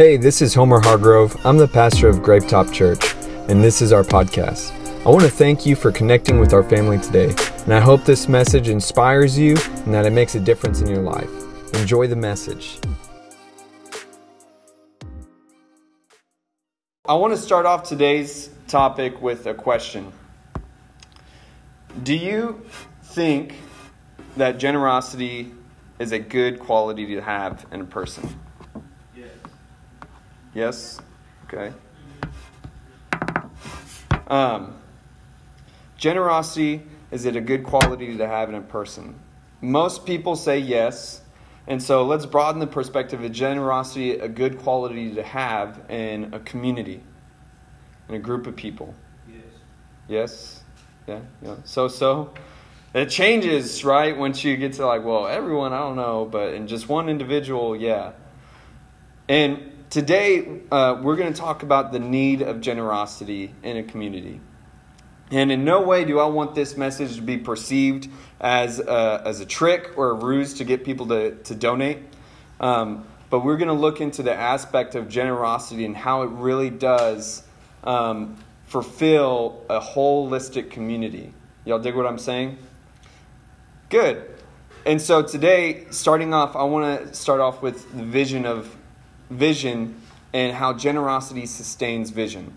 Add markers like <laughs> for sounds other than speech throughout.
Hey, this is Homer Hargrove. I'm the pastor of Grapetop Church, and this is our podcast. I want to thank you for connecting with our family today, and I hope this message inspires you and that it makes a difference in your life. Enjoy the message. I want to start off today's topic with a question. Do you think that generosity is a good quality to have in a person? Yes. Okay. Um, generosity, is it a good quality to have in a person? Most people say yes. And so let's broaden the perspective of generosity, a good quality to have in a community, in a group of people. Yes. Yes? Yeah? yeah. So, so? It changes, right? Once you get to like, well, everyone, I don't know, but in just one individual, yeah. And today, uh, we're going to talk about the need of generosity in a community. And in no way do I want this message to be perceived as a, as a trick or a ruse to get people to, to donate. Um, but we're going to look into the aspect of generosity and how it really does um, fulfill a holistic community. Y'all dig what I'm saying? Good. And so today, starting off, I want to start off with the vision of vision and how generosity sustains vision.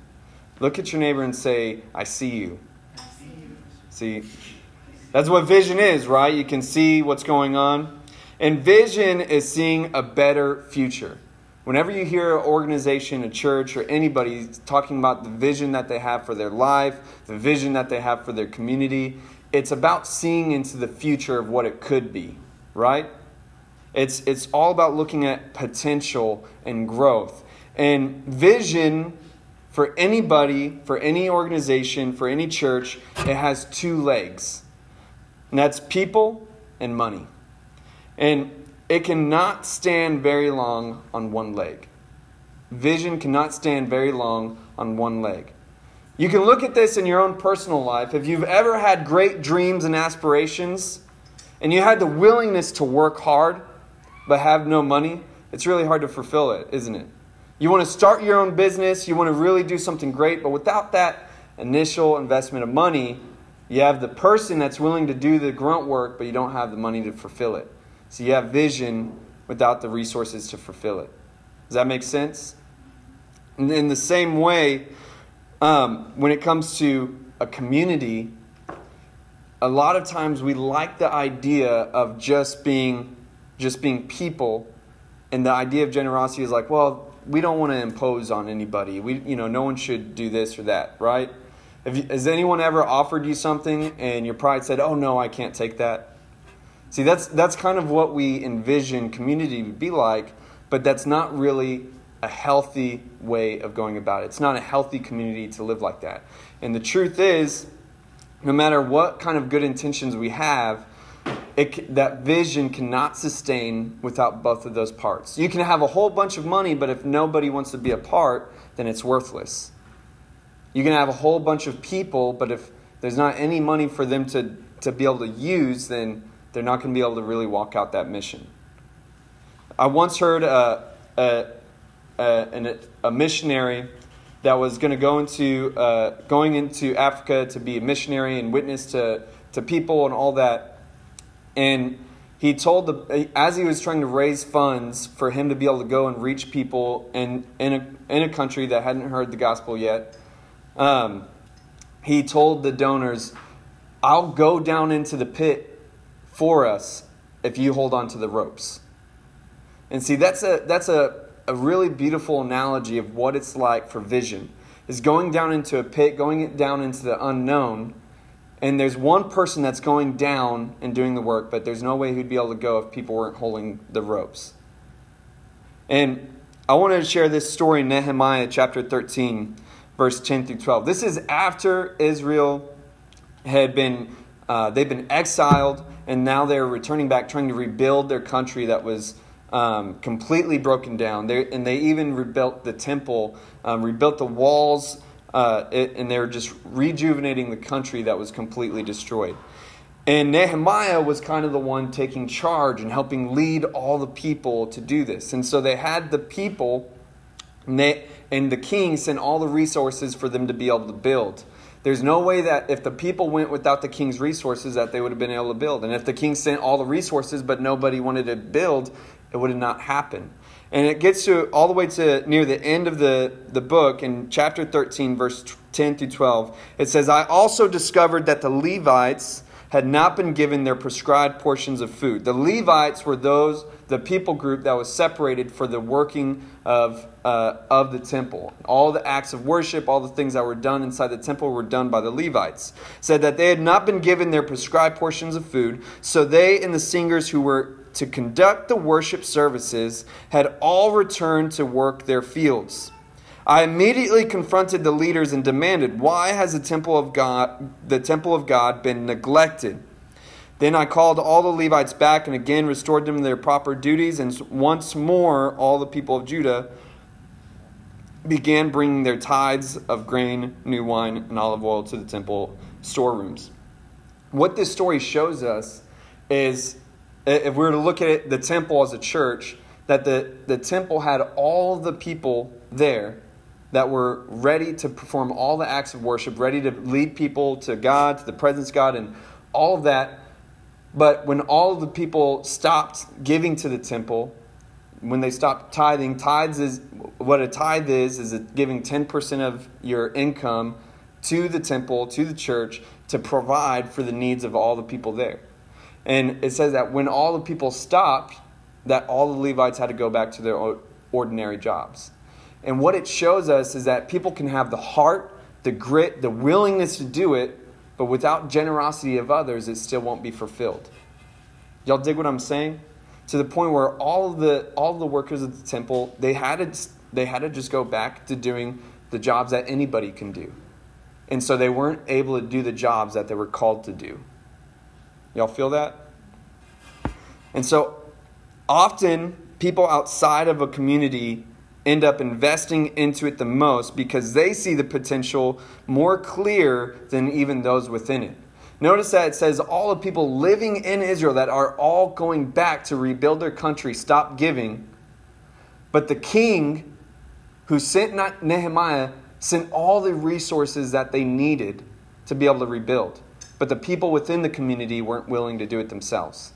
Look at your neighbor and say, I see you. see That's what vision is, right? You can see what's going on. And vision is seeing a better future. Whenever you hear an organization, a church, or anybody talking about the vision that they have for their life, the vision that they have for their community, it's about seeing into the future of what it could be, right? It's, it's all about looking at potential and growth. And vision for anybody, for any organization, for any church, it has two legs. And that's people and money. And it cannot stand very long on one leg. Vision cannot stand very long on one leg. You can look at this in your own personal life. If you've ever had great dreams and aspirations, and you had the willingness to work hard but have no money, it's really hard to fulfill it, isn't it? You want to start your own business, you want to really do something great, but without that initial investment of money, you have the person that's willing to do the grunt work, but you don't have the money to fulfill it. So you have vision without the resources to fulfill it. Does that make sense? In the same way, um, when it comes to a community, a lot of times we like the idea of just being just being people and the idea of generosity is like well we don't want to impose on anybody we you know no one should do this or that right you, has anyone ever offered you something and your pride said oh no i can't take that see that's that's kind of what we envision community to be like but that's not really a healthy way of going about it. It's not a healthy community to live like that. And the truth is, no matter what kind of good intentions we have, it, that vision cannot sustain without both of those parts. You can have a whole bunch of money, but if nobody wants to be a part, then it's worthless. You can have a whole bunch of people, but if there's not any money for them to, to be able to use, then they're not going to be able to really walk out that mission. I once heard a, a a, a missionary that was going to go into uh, going into Africa to be a missionary and witness to to people and all that. And he told the as he was trying to raise funds for him to be able to go and reach people in in a in a country that hadn't heard the gospel yet. Um, he told the donors, "I'll go down into the pit for us if you hold on to the ropes." And see, that's a that's a a really beautiful analogy of what it's like for vision is going down into a pit, going down into the unknown, and there's one person that's going down and doing the work, but there's no way he'd be able to go if people weren't holding the ropes. And I wanted to share this story in Nehemiah chapter 13, verse 10 through 12. This is after Israel had been, uh, they've been exiled, and now they're returning back, trying to rebuild their country that was um, completely broken down. They, and they even rebuilt the temple, um, rebuilt the walls, uh, and they're just rejuvenating the country that was completely destroyed. And Nehemiah was kind of the one taking charge and helping lead all the people to do this. And so they had the people And, they, and the king sent all the resources for them to be able to build. There's no way that if the people went without the king's resources that they would have been able to build. And if the king sent all the resources but nobody wanted to build, it would have not happened. And it gets to all the way to near the end of the, the book in chapter 13, verse 10 through 12. It says, I also discovered that the Levites had not been given their prescribed portions of food. The Levites were those, the people group that was separated for the working of, uh, of the temple. All the acts of worship, all the things that were done inside the temple were done by the Levites. Said that they had not been given their prescribed portions of food, so they and the singers who were to conduct the worship services had all returned to work their fields. I immediately confronted the leaders and demanded, "Why has the temple of God, the temple of God been neglected?" Then I called all the Levites back and again restored them to their proper duties, and once more all the people of Judah began bringing their tithes of grain, new wine, and olive oil to the temple storerooms. What this story shows us is if we were to look at it, the temple as a church, that the, the temple had all the people there that were ready to perform all the acts of worship, ready to lead people to God, to the presence of God, and all of that. But when all the people stopped giving to the temple, when they stopped tithing, tithes is what a tithe is, is giving 10% of your income to the temple, to the church, to provide for the needs of all the people there. And it says that when all the people stopped, that all the Levites had to go back to their ordinary jobs. And what it shows us is that people can have the heart, the grit, the willingness to do it, but without generosity of others, it still won't be fulfilled. Y'all dig what I'm saying? To the point where all of the all of the workers of the temple, they had to they had to just go back to doing the jobs that anybody can do. And so they weren't able to do the jobs that they were called to do. Y'all feel that? And so often people outside of a community end up investing into it the most because they see the potential more clear than even those within it. Notice that it says all the people living in Israel that are all going back to rebuild their country stop giving. But the king who sent Nehemiah sent all the resources that they needed to be able to rebuild. But the people within the community weren't willing to do it themselves.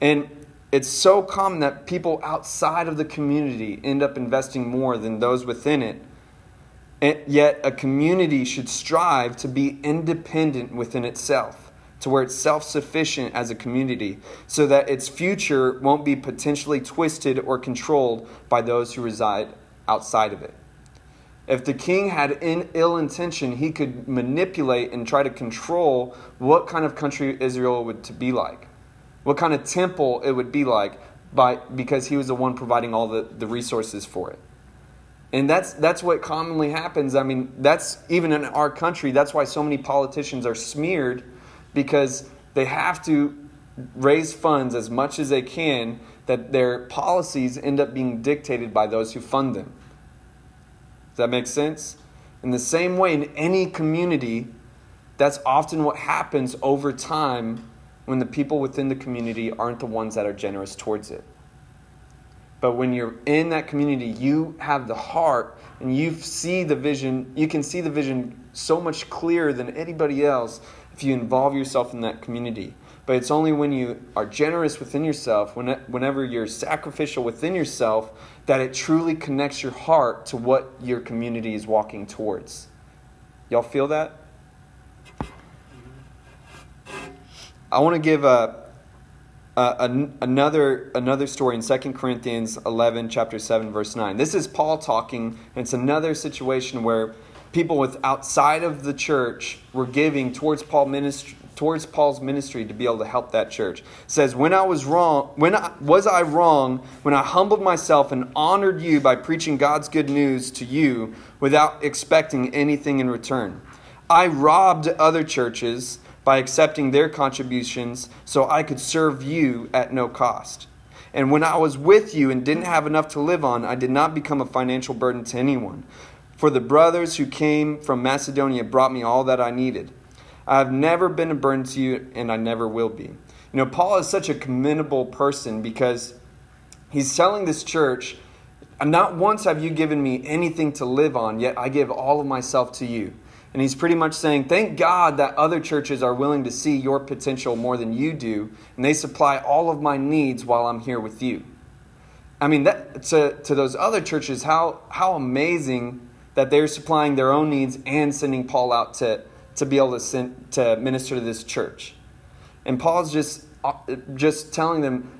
And it's so common that people outside of the community end up investing more than those within it. And yet, a community should strive to be independent within itself, to where it's self sufficient as a community, so that its future won't be potentially twisted or controlled by those who reside outside of it. If the king had in ill intention, he could manipulate and try to control what kind of country Israel would to be like what kind of temple it would be like by, because he was the one providing all the, the resources for it. And that's, that's what commonly happens. I mean, that's even in our country, that's why so many politicians are smeared because they have to raise funds as much as they can that their policies end up being dictated by those who fund them. Does that make sense? In the same way, in any community, that's often what happens over time when the people within the community aren't the ones that are generous towards it. But when you're in that community, you have the heart and you see the vision, you can see the vision so much clearer than anybody else if you involve yourself in that community. But it's only when you are generous within yourself, whenever you're sacrificial within yourself, that it truly connects your heart to what your community is walking towards. Y'all feel that? I want to give a, a, a, another another story in 2 Corinthians 11, chapter 7, verse 9. This is Paul talking, and it's another situation where people with outside of the church were giving towards Paul ministry, towards Paul's ministry to be able to help that church. It says, "When I was wrong, when I, was I wrong when I humbled myself and honored you by preaching God's good news to you without expecting anything in return? I robbed other churches by accepting their contributions so I could serve you at no cost. And when I was with you and didn't have enough to live on, I did not become a financial burden to anyone. For the brothers who came from Macedonia brought me all that I needed. I have never been a burden to you, and I never will be. You know, Paul is such a commendable person because he's telling this church not once have you given me anything to live on, yet I give all of myself to you. And he's pretty much saying, Thank God that other churches are willing to see your potential more than you do, and they supply all of my needs while I'm here with you. I mean, that, to, to those other churches, how, how amazing that they're supplying their own needs and sending Paul out to, to be able to, send, to minister to this church. And Paul's just, uh, just telling them,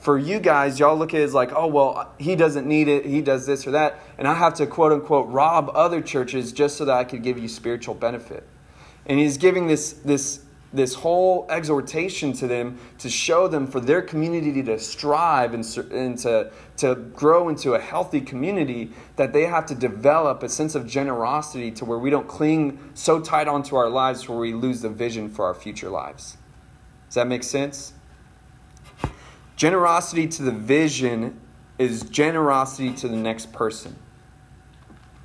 for you guys, y'all look at it as like, oh, well, he doesn't need it. He does this or that. And I have to, quote unquote, rob other churches just so that I could give you spiritual benefit. And he's giving this, this, this whole exhortation to them to show them for their community to strive and, and to, to grow into a healthy community that they have to develop a sense of generosity to where we don't cling so tight onto our lives where we lose the vision for our future lives. Does that make sense? Generosity to the vision is generosity to the next person.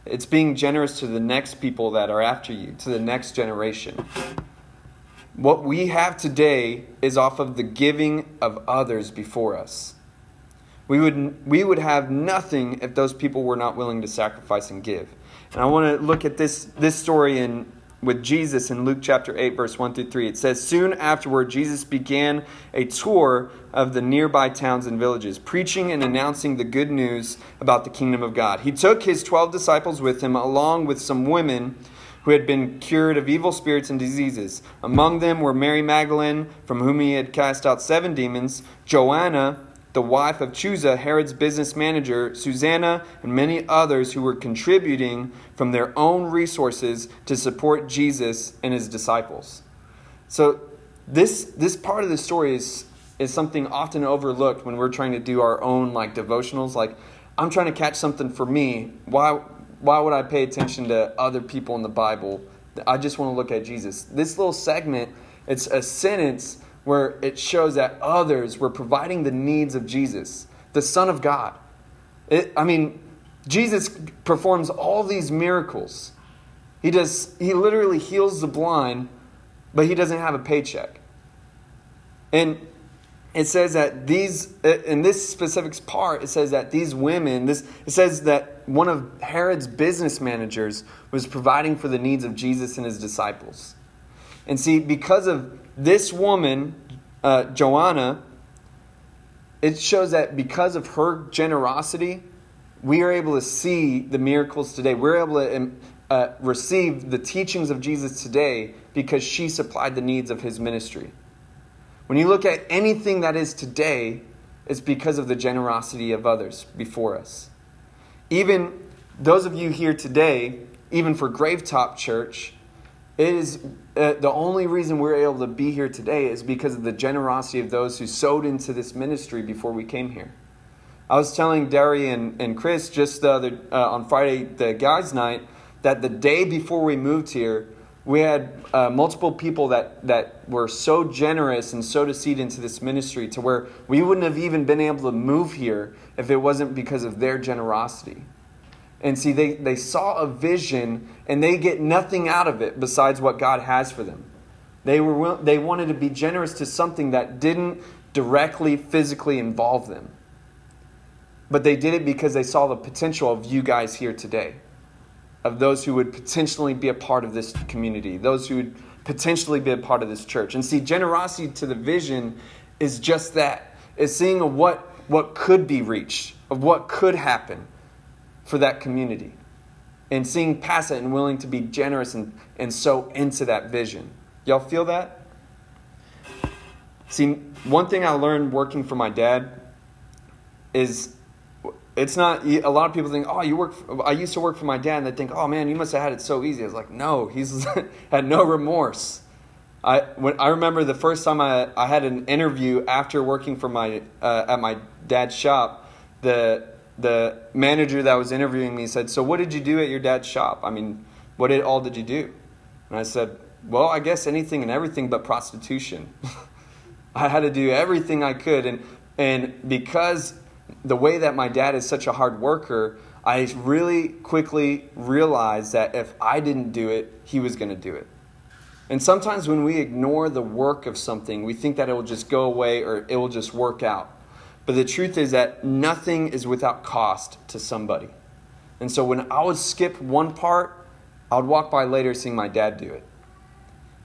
It's being generous to the next people that are after you, to the next generation. What we have today is off of the giving of others before us. We would, we would have nothing if those people were not willing to sacrifice and give. And I want to look at this, this story in with Jesus in Luke chapter 8, verse 1 through 3. It says, Soon afterward, Jesus began a tour of the nearby towns and villages, preaching and announcing the good news about the kingdom of God. He took his 12 disciples with him, along with some women who had been cured of evil spirits and diseases. Among them were Mary Magdalene, from whom he had cast out seven demons, Joanna, the wife of Chuza, Herod's business manager, Susanna, and many others who were contributing from their own resources to support Jesus and his disciples. So, this, this part of the story is, is something often overlooked when we're trying to do our own like devotionals. Like, I'm trying to catch something for me. Why, why would I pay attention to other people in the Bible? I just want to look at Jesus. This little segment, it's a sentence where it shows that others were providing the needs of Jesus, the Son of God. It, I mean, Jesus performs all these miracles. He does he literally heals the blind, but he doesn't have a paycheck. And it says that these in this specific part it says that these women this it says that one of Herod's business managers was providing for the needs of Jesus and his disciples. And see because of this woman, uh, Joanna, it shows that because of her generosity, we are able to see the miracles today. We're able to um, uh, receive the teachings of Jesus today because she supplied the needs of his ministry. When you look at anything that is today, it's because of the generosity of others before us. Even those of you here today, even for Gravetop Church, it is uh, the only reason we're able to be here today is because of the generosity of those who sowed into this ministry before we came here. I was telling Derry and, and Chris just the other, uh, on Friday, the guys' night, that the day before we moved here, we had uh, multiple people that, that were so generous and sowed a seed into this ministry to where we wouldn't have even been able to move here if it wasn't because of their generosity. And see, they, they saw a vision and they get nothing out of it besides what God has for them. They, were, they wanted to be generous to something that didn't directly, physically involve them. But they did it because they saw the potential of you guys here today, of those who would potentially be a part of this community, those who would potentially be a part of this church. And see, generosity to the vision is just that. It's seeing what, what could be reached, of what could happen for that community and seeing past it and willing to be generous and, and sow into that vision. Y'all feel that? See, one thing I learned working for my dad is it's not a lot of people think oh you work for, i used to work for my dad and they think oh man you must have had it so easy i was like no he's <laughs> had no remorse i when i remember the first time i, I had an interview after working for my uh, at my dad's shop the the manager that was interviewing me said, "So what did you do at your dad's shop? I mean, what did all did you do?" And I said, "Well, I guess anything and everything but prostitution. <laughs> I had to do everything I could, and and because the way that my dad is such a hard worker." I really quickly realized that if I didn't do it, he was going to do it. And sometimes when we ignore the work of something, we think that it will just go away or it will just work out. But the truth is that nothing is without cost to somebody. And so when I would skip one part, I would walk by later seeing my dad do it.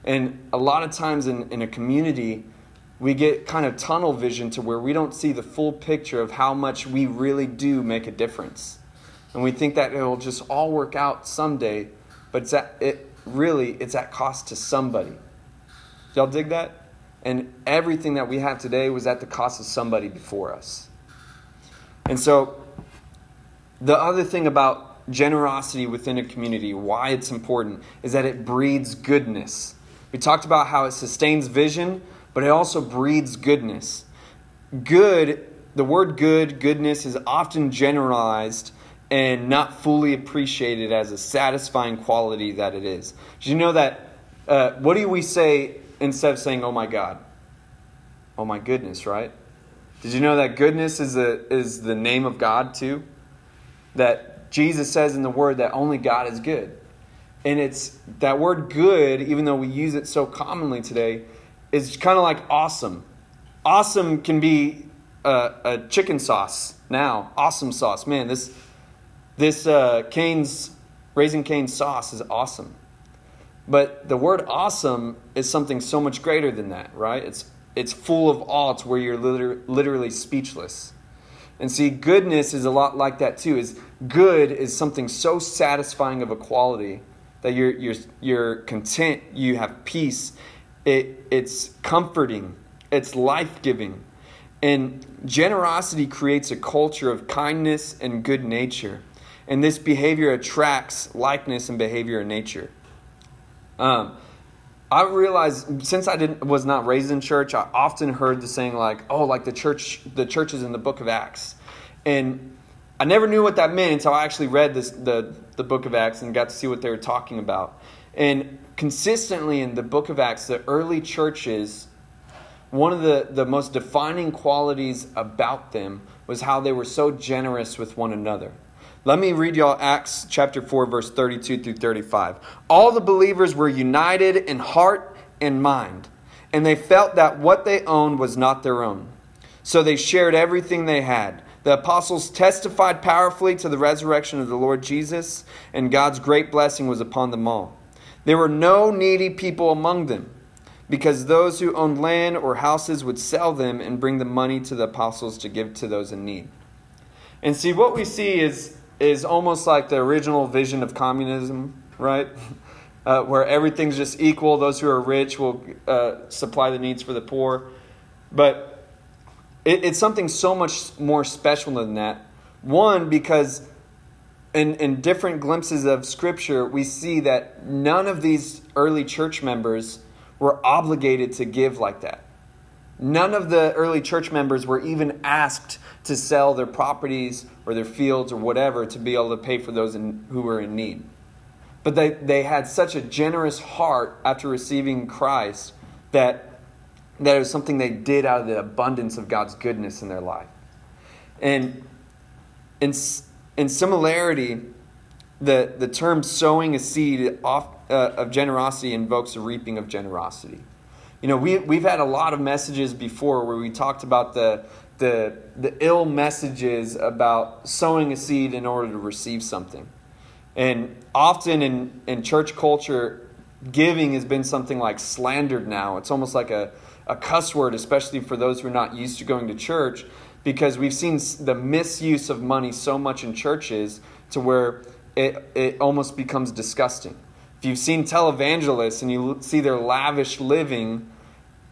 And a lot of times in, in a community, we get kind of tunnel vision to where we don't see the full picture of how much we really do make a difference. And we think that it'll just all work out someday, but it's at, it really it's at cost to somebody. Y'all dig that? And everything that we have today was at the cost of somebody before us. And so the other thing about generosity within a community, why it's important, is that it breeds goodness. We talked about how it sustains vision, but it also breeds goodness. Good, the word good, goodness, is often generalized and not fully appreciated as a satisfying quality that it is. Did you know that? Uh, what do we say instead of saying, oh my God? Oh my goodness, right? Did you know that goodness is, a, is the name of God too? That Jesus says in the word that only God is good. And it's that word good, even though we use it so commonly today, is kind of like awesome. Awesome can be a, a, chicken sauce now. Awesome sauce. Man, this this uh, Cane's Raising Cane sauce is awesome. But the word awesome is something so much greater than that, right? It's it's full of awe to where you're liter- literally speechless. And see, goodness is a lot like that too. Is good is something so satisfying of a quality that you're you're you're content, you have peace. It it's comforting, it's life-giving. And generosity creates a culture of kindness and good nature. And this behavior attracts likeness and behavior in nature. Um, I realized since I didn't was not raised in church, I often heard the saying like, "Oh, like the church, the church is in the Book of Acts," and I never knew what that meant until I actually read this the the Book of Acts and got to see what they were talking about. And consistently in the Book of Acts, the early churches, one of the the most defining qualities about them was how they were so generous with one another. Let me read y'all Acts chapter 4, verse 32 through 35. All the believers were united in heart and mind, and they felt that what they owned was not their own. So they shared everything they had. The apostles testified powerfully to the resurrection of the Lord Jesus, and God's great blessing was upon them all. There were no needy people among them, because those who owned land or houses would sell them and bring the money to the apostles to give to those in need. And see, what we see is is almost like the original vision of communism, right? <laughs> Uh, where everything's just equal. Those who are rich will uh, supply the needs for the poor. But it, it's something so much more special than that. One, because in, in different glimpses of Scripture, we see that none of these early church members were obligated to give like that. None of the early church members were even asked to sell their properties or their fields or whatever to be able to pay for those in, who were in need. But they, they had such a generous heart after receiving Christ that, that it was something they did out of the abundance of God's goodness in their life. And in, in similarity, the, the term sowing a seed off, uh, of generosity invokes a reaping of generosity. You know, we, we've had a lot of messages before where we talked about the, the, the ill messages about sowing a seed in order to receive something. And often in, in church culture, giving has been something like slandered now. It's almost like a, a cuss word, especially for those who are not used to going to church, because we've seen the misuse of money so much in churches to where it, it almost becomes disgusting. If you've seen televangelists and you see their lavish living,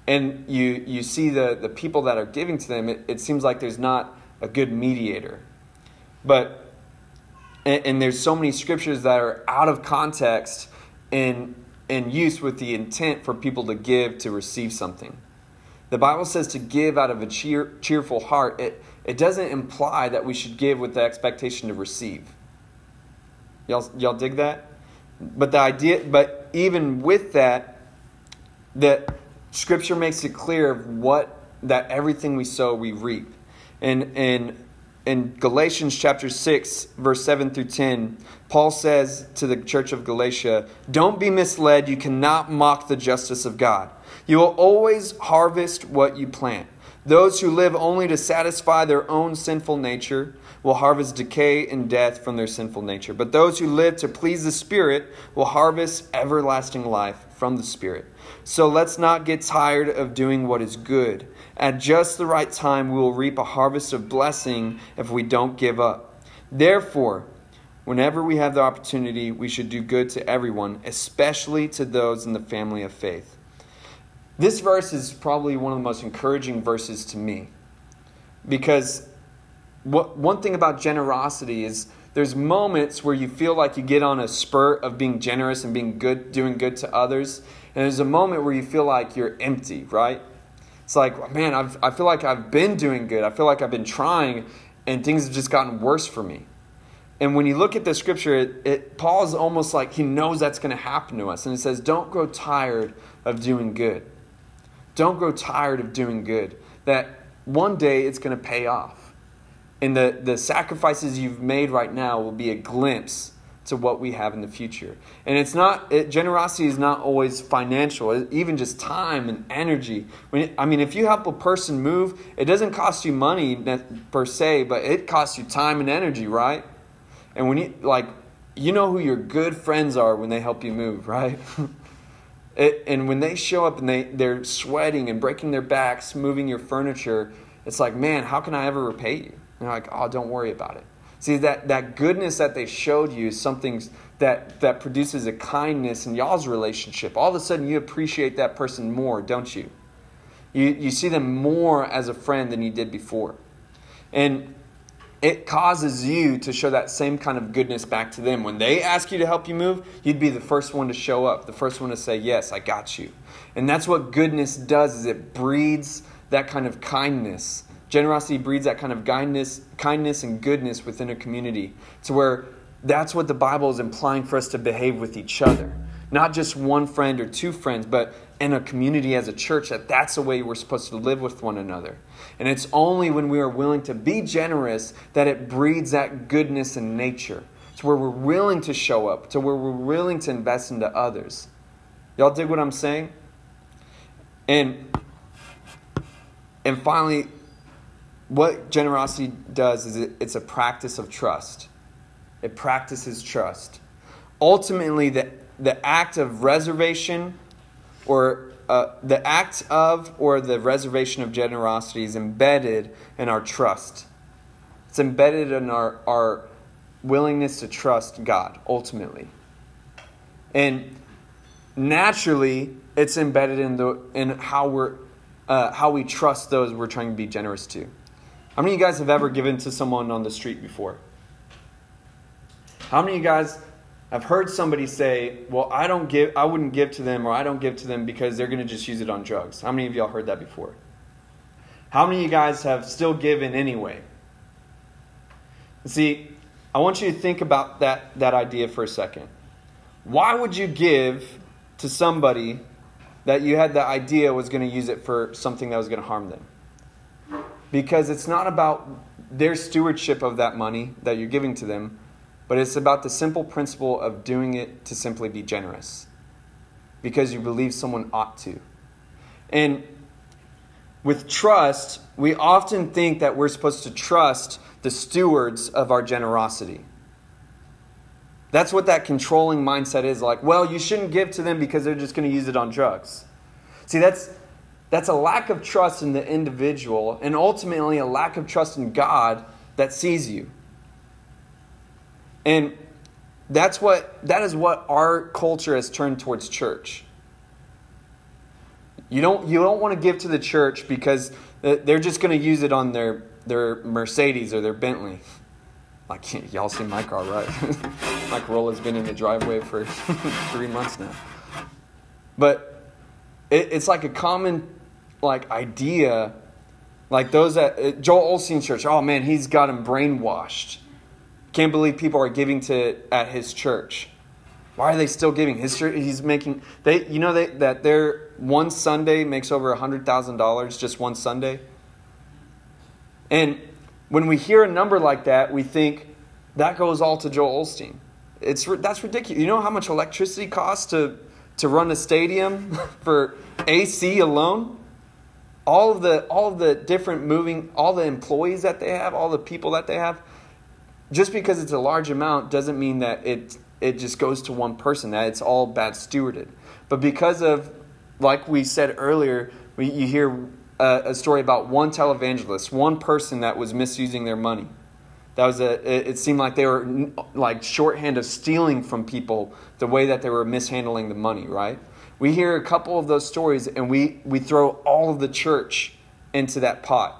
and you, you see the, the people that are giving to them, it, it seems like there's not a good mediator. But, and, and there's so many scriptures that are out of context and and use with the intent for people to give to receive something. The Bible says to give out of a cheer, cheerful heart. It, it doesn't imply that we should give with the expectation to receive. Y'all, y'all dig that? But the idea, but even with that, that Scripture makes it clear of what that everything we sow we reap. And in in Galatians chapter 6 verse 7 through 10, Paul says to the church of Galatia, "Don't be misled, you cannot mock the justice of God. You will always harvest what you plant. Those who live only to satisfy their own sinful nature will harvest decay and death from their sinful nature. But those who live to please the Spirit will harvest everlasting life from the Spirit. So let's not get tired of doing what is good. At just the right time, we will reap a harvest of blessing if we don't give up. Therefore, whenever we have the opportunity, we should do good to everyone, especially to those in the family of faith. This verse is probably one of the most encouraging verses to me because what, one thing about generosity is there's moments where you feel like you get on a spurt of being generous and being good, doing good to others, and there's a moment where you feel like you're empty, right? It's like, man, I've, I feel like I've been doing good. I feel like I've been trying, and things have just gotten worse for me. And when you look at the scripture, it, it Paul's almost like he knows that's going to happen to us. And it says, don't grow tired of doing good. Don't grow tired of doing good. That one day it's going to pay off. And the, the sacrifices you've made right now will be a glimpse to what we have in the future. And it's not, it, generosity is not always financial, even just time and energy. When I mean, if you help a person move, it doesn't cost you money per se, but it costs you time and energy, right? And when you, like, you know who your good friends are when they help you move, right? <laughs> It, and when they show up and they, they're sweating and breaking their backs, moving your furniture, it's like, man, how can I ever repay you? And they're like, oh, don't worry about it. See, that, that goodness that they showed you is something that, that produces a kindness in y'all's relationship. All of a sudden, you appreciate that person more, don't you? You, you see them more as a friend than you did before. And it causes you to show that same kind of goodness back to them. When they ask you to help you move, you'd be the first one to show up, the first one to say, "Yes, I got you." And that's what goodness does is it breeds that kind of kindness. Generosity breeds that kind of kindness, kindness and goodness within a community to where that's what the Bible is implying for us to behave with each other. Not just one friend or two friends, but in a community as a church that that's the way we're supposed to live with one another. And it's only when we are willing to be generous that it breeds that goodness in nature. To where we're willing to show up, to where we're willing to invest into others. Y'all dig what I'm saying? And and finally, what generosity does is it, it's a practice of trust. It practices trust. Ultimately, the, the act of reservation or uh, the act of or the reservation of generosity is embedded in our trust. It's embedded in our, our willingness to trust God, ultimately. And naturally, it's embedded in, the, in how, we're, uh, how we trust those we're trying to be generous to. How many of you guys have ever given to someone on the street before? How many of you guys I've heard somebody say, "Well, I don't give I wouldn't give to them or I don't give to them because they're going to just use it on drugs." How many of y'all heard that before? How many of you guys have still given anyway? See, I want you to think about that that idea for a second. Why would you give to somebody that you had the idea was going to use it for something that was going to harm them? Because it's not about their stewardship of that money that you're giving to them but it's about the simple principle of doing it to simply be generous because you believe someone ought to. And with trust, we often think that we're supposed to trust the stewards of our generosity. That's what that controlling mindset is like, well, you shouldn't give to them because they're just going to use it on drugs. See, that's that's a lack of trust in the individual and ultimately a lack of trust in God that sees you. And that's what that is what our culture has turned towards church. You don't you don't want to give to the church because they're just going to use it on their their Mercedes or their Bentley. Like <laughs> y'all see my car, right? <laughs> my Corolla's been in the driveway for <laughs> three months now. But it, it's like a common like idea, like those at uh, Joel Osteen Church. Oh man, he's got him brainwashed. Can't believe people are giving to at his church. Why are they still giving? His church, he's making they you know they, that their one Sunday makes over hundred thousand dollars just one Sunday. And when we hear a number like that, we think that goes all to Joel Osteen. It's that's ridiculous. You know how much electricity costs to to run a stadium <laughs> for AC alone? All of the all of the different moving all the employees that they have all the people that they have just because it's a large amount doesn't mean that it it just goes to one person that it's all bad stewarded. But because of like we said earlier we, you hear a, a story about one televangelist one person that was misusing their money. That was a it, it seemed like they were like shorthand of stealing from people the way that they were mishandling the money right we hear a couple of those stories and we, we throw all of the church into that pot.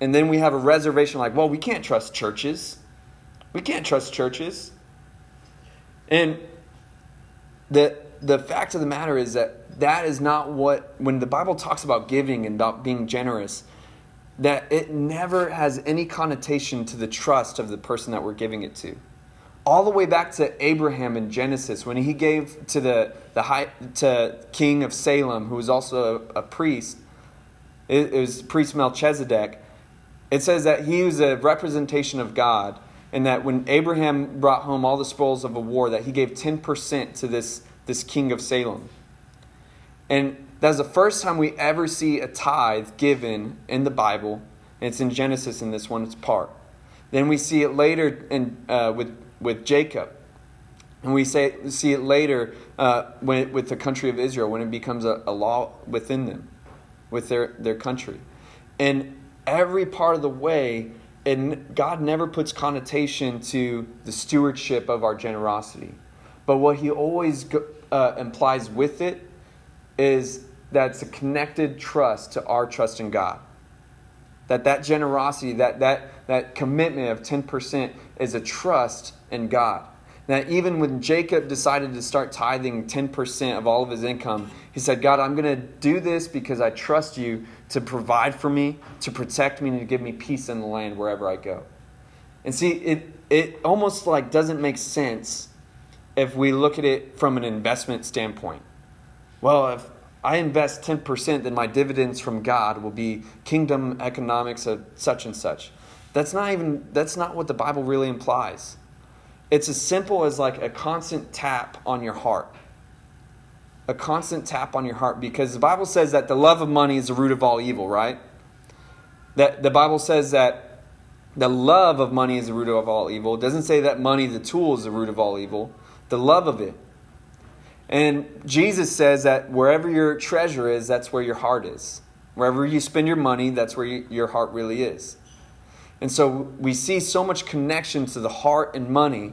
And then we have a reservation like, well, we can't trust churches. We can't trust churches. And the, the fact of the matter is that that is not what, when the Bible talks about giving and about being generous, that it never has any connotation to the trust of the person that we're giving it to all the way back to Abraham in Genesis when he gave to the, the high, to king of Salem, who was also a, a priest, it, it, was priest Melchizedek. It says that he was a representation of God, and that when Abraham brought home all the spoils of a war, that he gave 10% to this, this king of Salem. And that's the first time we ever see a tithe given in the Bible, and it's in Genesis in this one it's part. Then we see it later in, uh, with with Jacob. And we say, see it later uh, when, with the country of Israel when it becomes a, a law within them, with their, their country. And every part of the way, and God never puts connotation to the stewardship of our generosity. But what he always uh, implies with it is that it's a connected trust to our trust in God. That that generosity, that, that, that commitment of 10% is a trust in God. Now, even when Jacob decided to start tithing 10% of all of his income, he said, God, I'm going to do this because I trust you to provide for me, to protect me, and to give me peace in the land wherever I go. And see, it, it almost like doesn't make sense if we look at it from an investment standpoint. Well, if I invest 10%, then my dividends from God will be kingdom economics of such and such. That's not even that's not what the Bible really implies. It's as simple as like a constant tap on your heart. A constant tap on your heart because the Bible says that the love of money is the root of all evil, right? That the Bible says that the love of money is the root of all evil. It doesn't say that money, the tool, is the root of all evil. The love of it. And Jesus says that wherever your treasure is, that's where your heart is. Wherever you spend your money, that's where you, your heart really is. And so we see so much connection to the heart and money.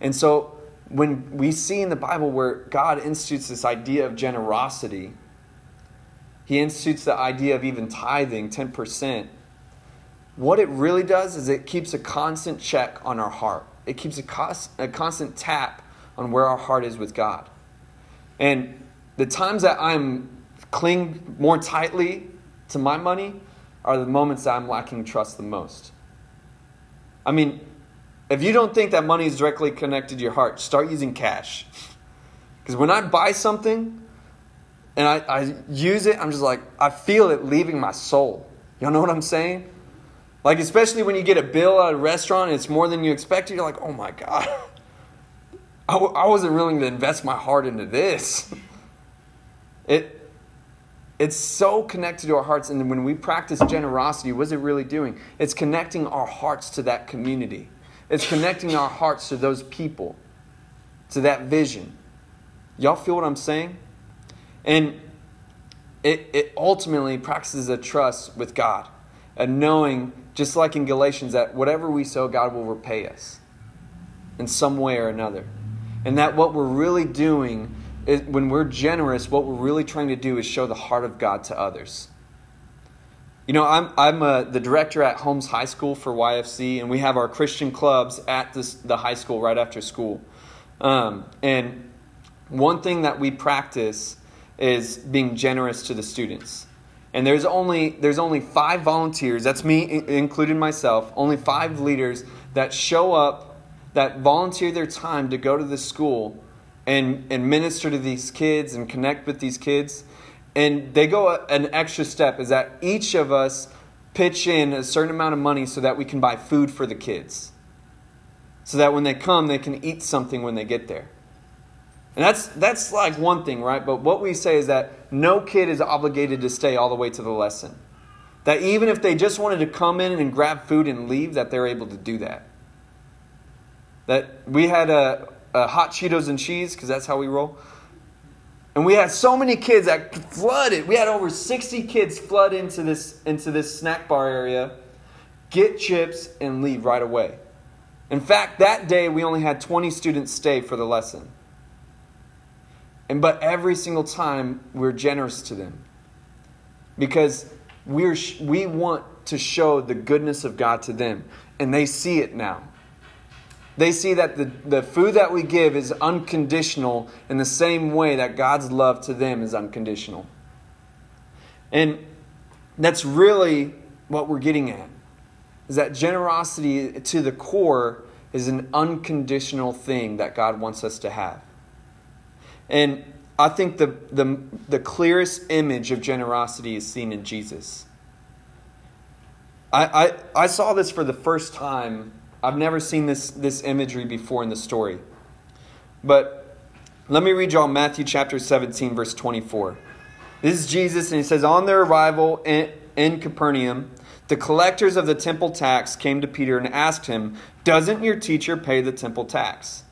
And so when we see in the Bible where God institutes this idea of generosity, He institutes the idea of even tithing 10%. What it really does is it keeps a constant check on our heart. It keeps a, cost, a constant tap on where our heart is with God. And the times that I'm cling more tightly to my money are the moments that I'm lacking trust the most. I mean, if you don't think that money is directly connected to your heart, start using cash. <laughs> Because when I buy something and I, I use it, I'm just like, I feel it leaving my soul. Y'all know what I'm saying? Like, especially when you get a bill at a restaurant and it's more than you expected, you're like, oh my God. <laughs> I w- I wasn't willing to invest my heart into this. <laughs> It, it's so connected to our hearts. And when we practice generosity, what is it really doing? It's connecting our hearts to that community, it's connecting our hearts to those people, to that vision. Y'all feel what I'm saying? And it, it ultimately practices a trust with God, and knowing, just like in Galatians, that whatever we sow, God will repay us in some way or another. And that what we're really doing when we're generous, what we're really trying to do is show the heart of God to others. You know, I'm, I'm uh, the director at Holmes High School for YFC, and we have our Christian clubs at this, the high school right after school. Um, and one thing that we practice is being generous to the students. And there's only, there's only five volunteers, that's me including myself, only five leaders that show up, that volunteer their time to go to the school and, and minister to these kids and connect with these kids. And they go a, an extra step is that each of us pitch in a certain amount of money so that we can buy food for the kids. So that when they come, they can eat something when they get there. And that's, that's like one thing, right? But what we say is that no kid is obligated to stay all the way to the lesson. That even if they just wanted to come in and grab food and leave, that they're able to do that. That we had a, a hot Cheetos and cheese, because that's how we roll. And we had so many kids that flooded. We had over 60 kids flood into this, into this snack bar area, get chips, and leave right away. In fact, that day we only had 20 students stay for the lesson. And but every single time we're generous to them. Because we're we want to show the goodness of God to them and they see it now. They see that the, the food that we give is unconditional in the same way that God's love to them is unconditional. And that's really what we're getting at. Is that generosity to the core is an unconditional thing that God wants us to have. And I think the, the, the clearest image of generosity is seen in Jesus. I, I, I saw this for the first time. I've never seen this, this imagery before in the story. But let me read y'all Matthew chapter 17, verse 24. This is Jesus, and he says, On their arrival in, in Capernaum, the collectors of the temple tax came to Peter and asked him, Doesn't your teacher pay the temple tax?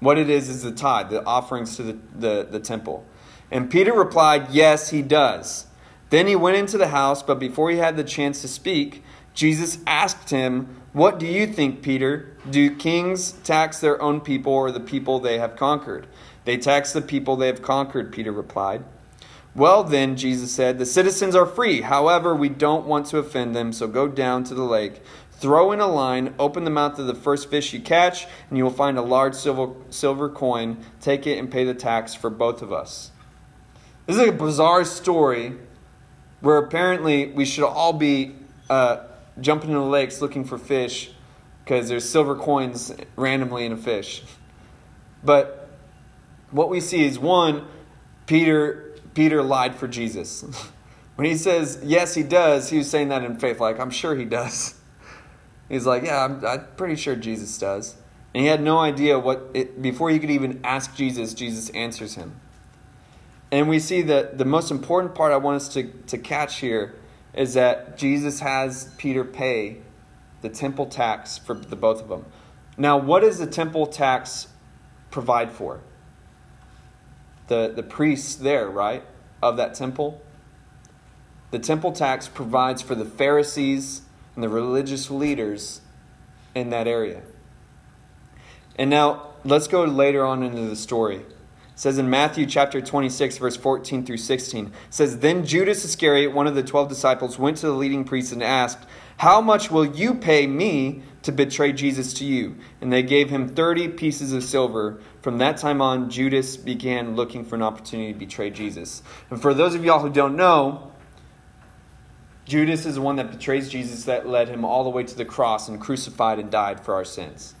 What it is is the tithe, the offerings to the, the, the temple. And Peter replied, Yes, he does. Then he went into the house, but before he had the chance to speak, Jesus asked him, What do you think, Peter? Do kings tax their own people or the people they have conquered? They tax the people they have conquered, Peter replied. Well, then, Jesus said, the citizens are free. However, we don't want to offend them, so go down to the lake Throw in a line, open the mouth of the first fish you catch, and you will find a large silver, silver coin. Take it and pay the tax for both of us. This is a bizarre story where apparently we should all be uh, jumping in the lakes looking for fish because there's silver coins randomly in a fish. But what we see is one, Peter Peter lied for Jesus. <laughs> when he says yes, he does, he was saying that in faith, like I'm sure he does. <laughs> He's like, yeah, I'm, I'm pretty sure Jesus does. And he had no idea what it, before he could even ask Jesus, Jesus answers him. And we see that the most important part I want us to, to catch here is that Jesus has Peter pay the temple tax for the both of them. Now, what does the temple tax provide for? The, the priests there, right, of that temple? The temple tax provides for the Pharisees and the religious leaders in that area. And now let's go later on into the story. Says in Matthew chapter 26, verse 14 through 16, says, Then Judas Iscariot, one of the twelve disciples, went to the leading priests and asked, How much will you pay me to betray Jesus to you? And they gave him 30 pieces of silver. From that time on, Judas began looking for an opportunity to betray Jesus. And for those of y'all who don't know, Judas is the one that betrays Jesus that led him all the way to the cross and crucified and died for our sins.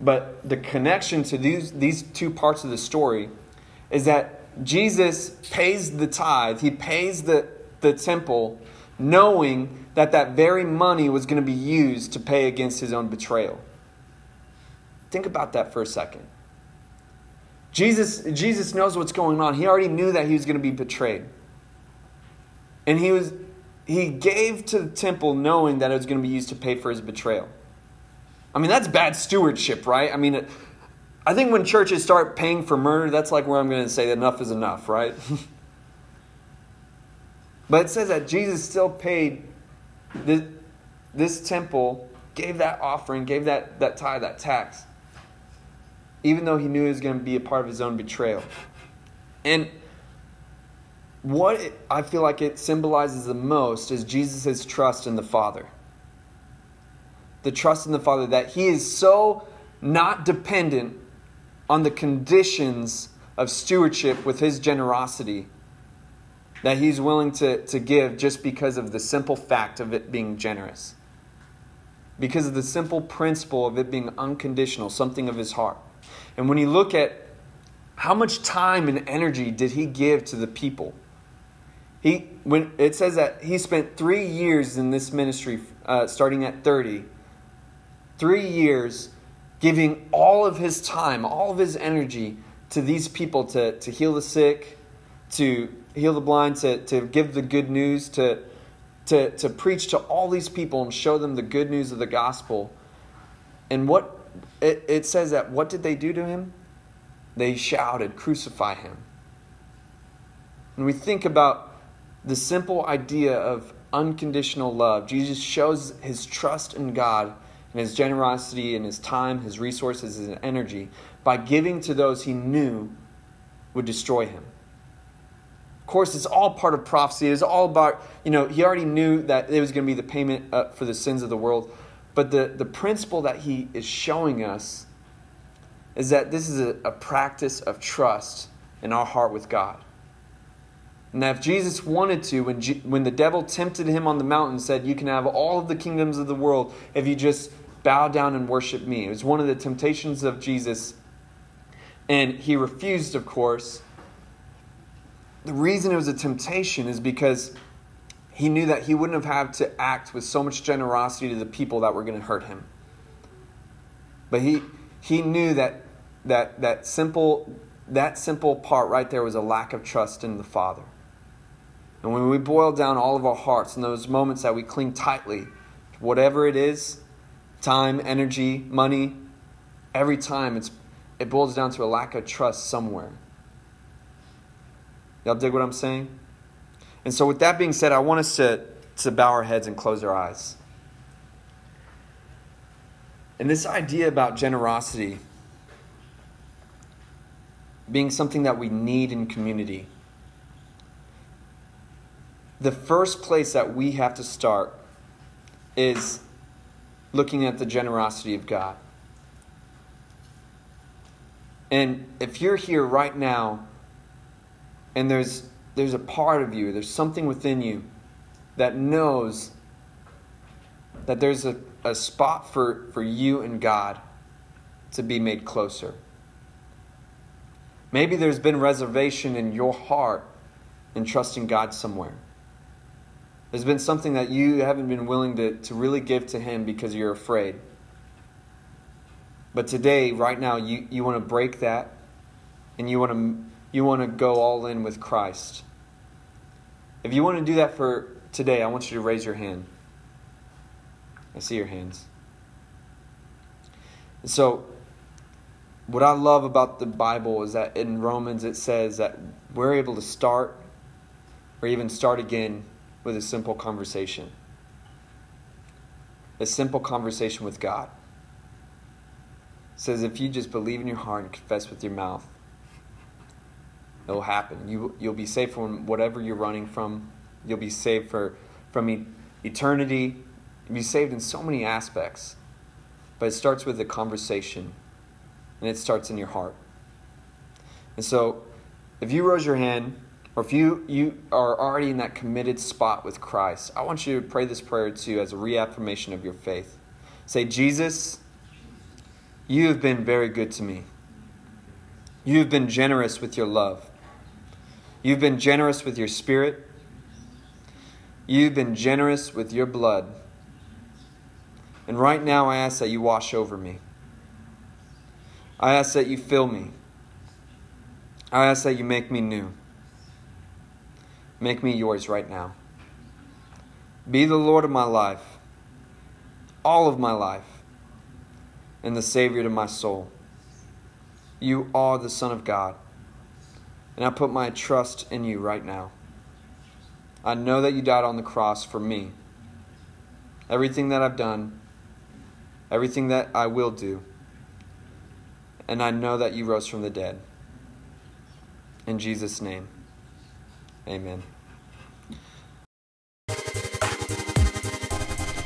But the connection to these, these two parts of the story is that Jesus pays the tithe, he pays the, the temple, knowing that that very money was going to be used to pay against his own betrayal. Think about that for a second. Jesus, Jesus knows what's going on. He already knew that he was going to be betrayed. And he was he gave to the temple knowing that it was going to be used to pay for his betrayal. I mean, that's bad stewardship, right? I mean, I think when churches start paying for murder, that's like where I'm going to say that enough is enough, right? <laughs> but it says that Jesus still paid this, this temple, gave that offering, gave that, that tithe, that tax, even though he knew it was going to be a part of his own betrayal. And what I feel like it symbolizes the most is Jesus' trust in the Father. The trust in the Father that he is so not dependent on the conditions of stewardship with his generosity that he's willing to, to give just because of the simple fact of it being generous. Because of the simple principle of it being unconditional, something of his heart. And when you look at how much time and energy did he give to the people? He when it says that he spent three years in this ministry, uh, starting at thirty. Three years, giving all of his time, all of his energy to these people to, to heal the sick, to heal the blind, to, to give the good news, to, to, to preach to all these people and show them the good news of the gospel. And what it, it says that what did they do to him? They shouted, Crucify him. And we think about the simple idea of unconditional love, Jesus shows his trust in God and his generosity and his time, his resources, his energy by giving to those he knew would destroy him. Of course, it's all part of prophecy. It's all about, you know, he already knew that it was going to be the payment for the sins of the world. But the, the principle that he is showing us is that this is a, a practice of trust in our heart with God. And that if Jesus wanted to, when, G, when the devil tempted him on the mountain, said, You can have all of the kingdoms of the world if you just bow down and worship me. It was one of the temptations of Jesus. And he refused, of course. The reason it was a temptation is because he knew that he wouldn't have had to act with so much generosity to the people that were going to hurt him. But he, he knew that, that, that, simple, that simple part right there was a lack of trust in the Father. And when we boil down all of our hearts in those moments that we cling tightly, to whatever it is time, energy, money every time it's, it boils down to a lack of trust somewhere. Y'all dig what I'm saying? And so, with that being said, I want us to, to bow our heads and close our eyes. And this idea about generosity being something that we need in community, the first place that we have to start is looking at the generosity of God. And if you're here right now and there's there's a part of you, there's something within you that knows that there's a, a spot for, for you and God to be made closer. Maybe there's been reservation in your heart in trusting God somewhere. There's been something that you haven't been willing to, to really give to Him because you're afraid. But today, right now, you, you want to break that and you want to, you want to go all in with Christ. If you want to do that for today, I want you to raise your hand. I see your hands. And so, what I love about the Bible is that in Romans it says that we're able to start or even start again with a simple conversation. A simple conversation with God. It says if you just believe in your heart and confess with your mouth, it'll happen. You you'll be saved from whatever you're running from. You'll be saved for from eternity. You'll be saved in so many aspects. But it starts with a conversation, and it starts in your heart. And so, if you rose your hand or if you, you are already in that committed spot with Christ, I want you to pray this prayer too as a reaffirmation of your faith. Say, Jesus, you have been very good to me. You have been generous with your love. You've been generous with your spirit. You've been generous with your blood. And right now, I ask that you wash over me. I ask that you fill me. I ask that you make me new. Make me yours right now. Be the Lord of my life, all of my life, and the Savior to my soul. You are the Son of God, and I put my trust in you right now. I know that you died on the cross for me. Everything that I've done, everything that I will do, and I know that you rose from the dead. In Jesus' name. Amen.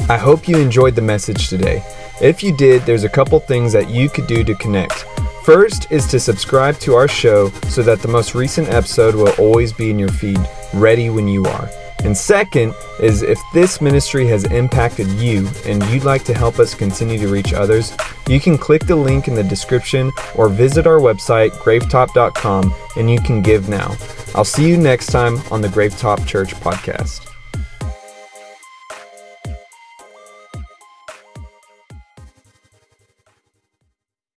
I hope you enjoyed the message today. If you did, there's a couple things that you could do to connect. First is to subscribe to our show so that the most recent episode will always be in your feed, ready when you are. And second is if this ministry has impacted you and you'd like to help us continue to reach others, you can click the link in the description or visit our website, gravetop.com, and you can give now. I'll see you next time on the Gravetop Church podcast.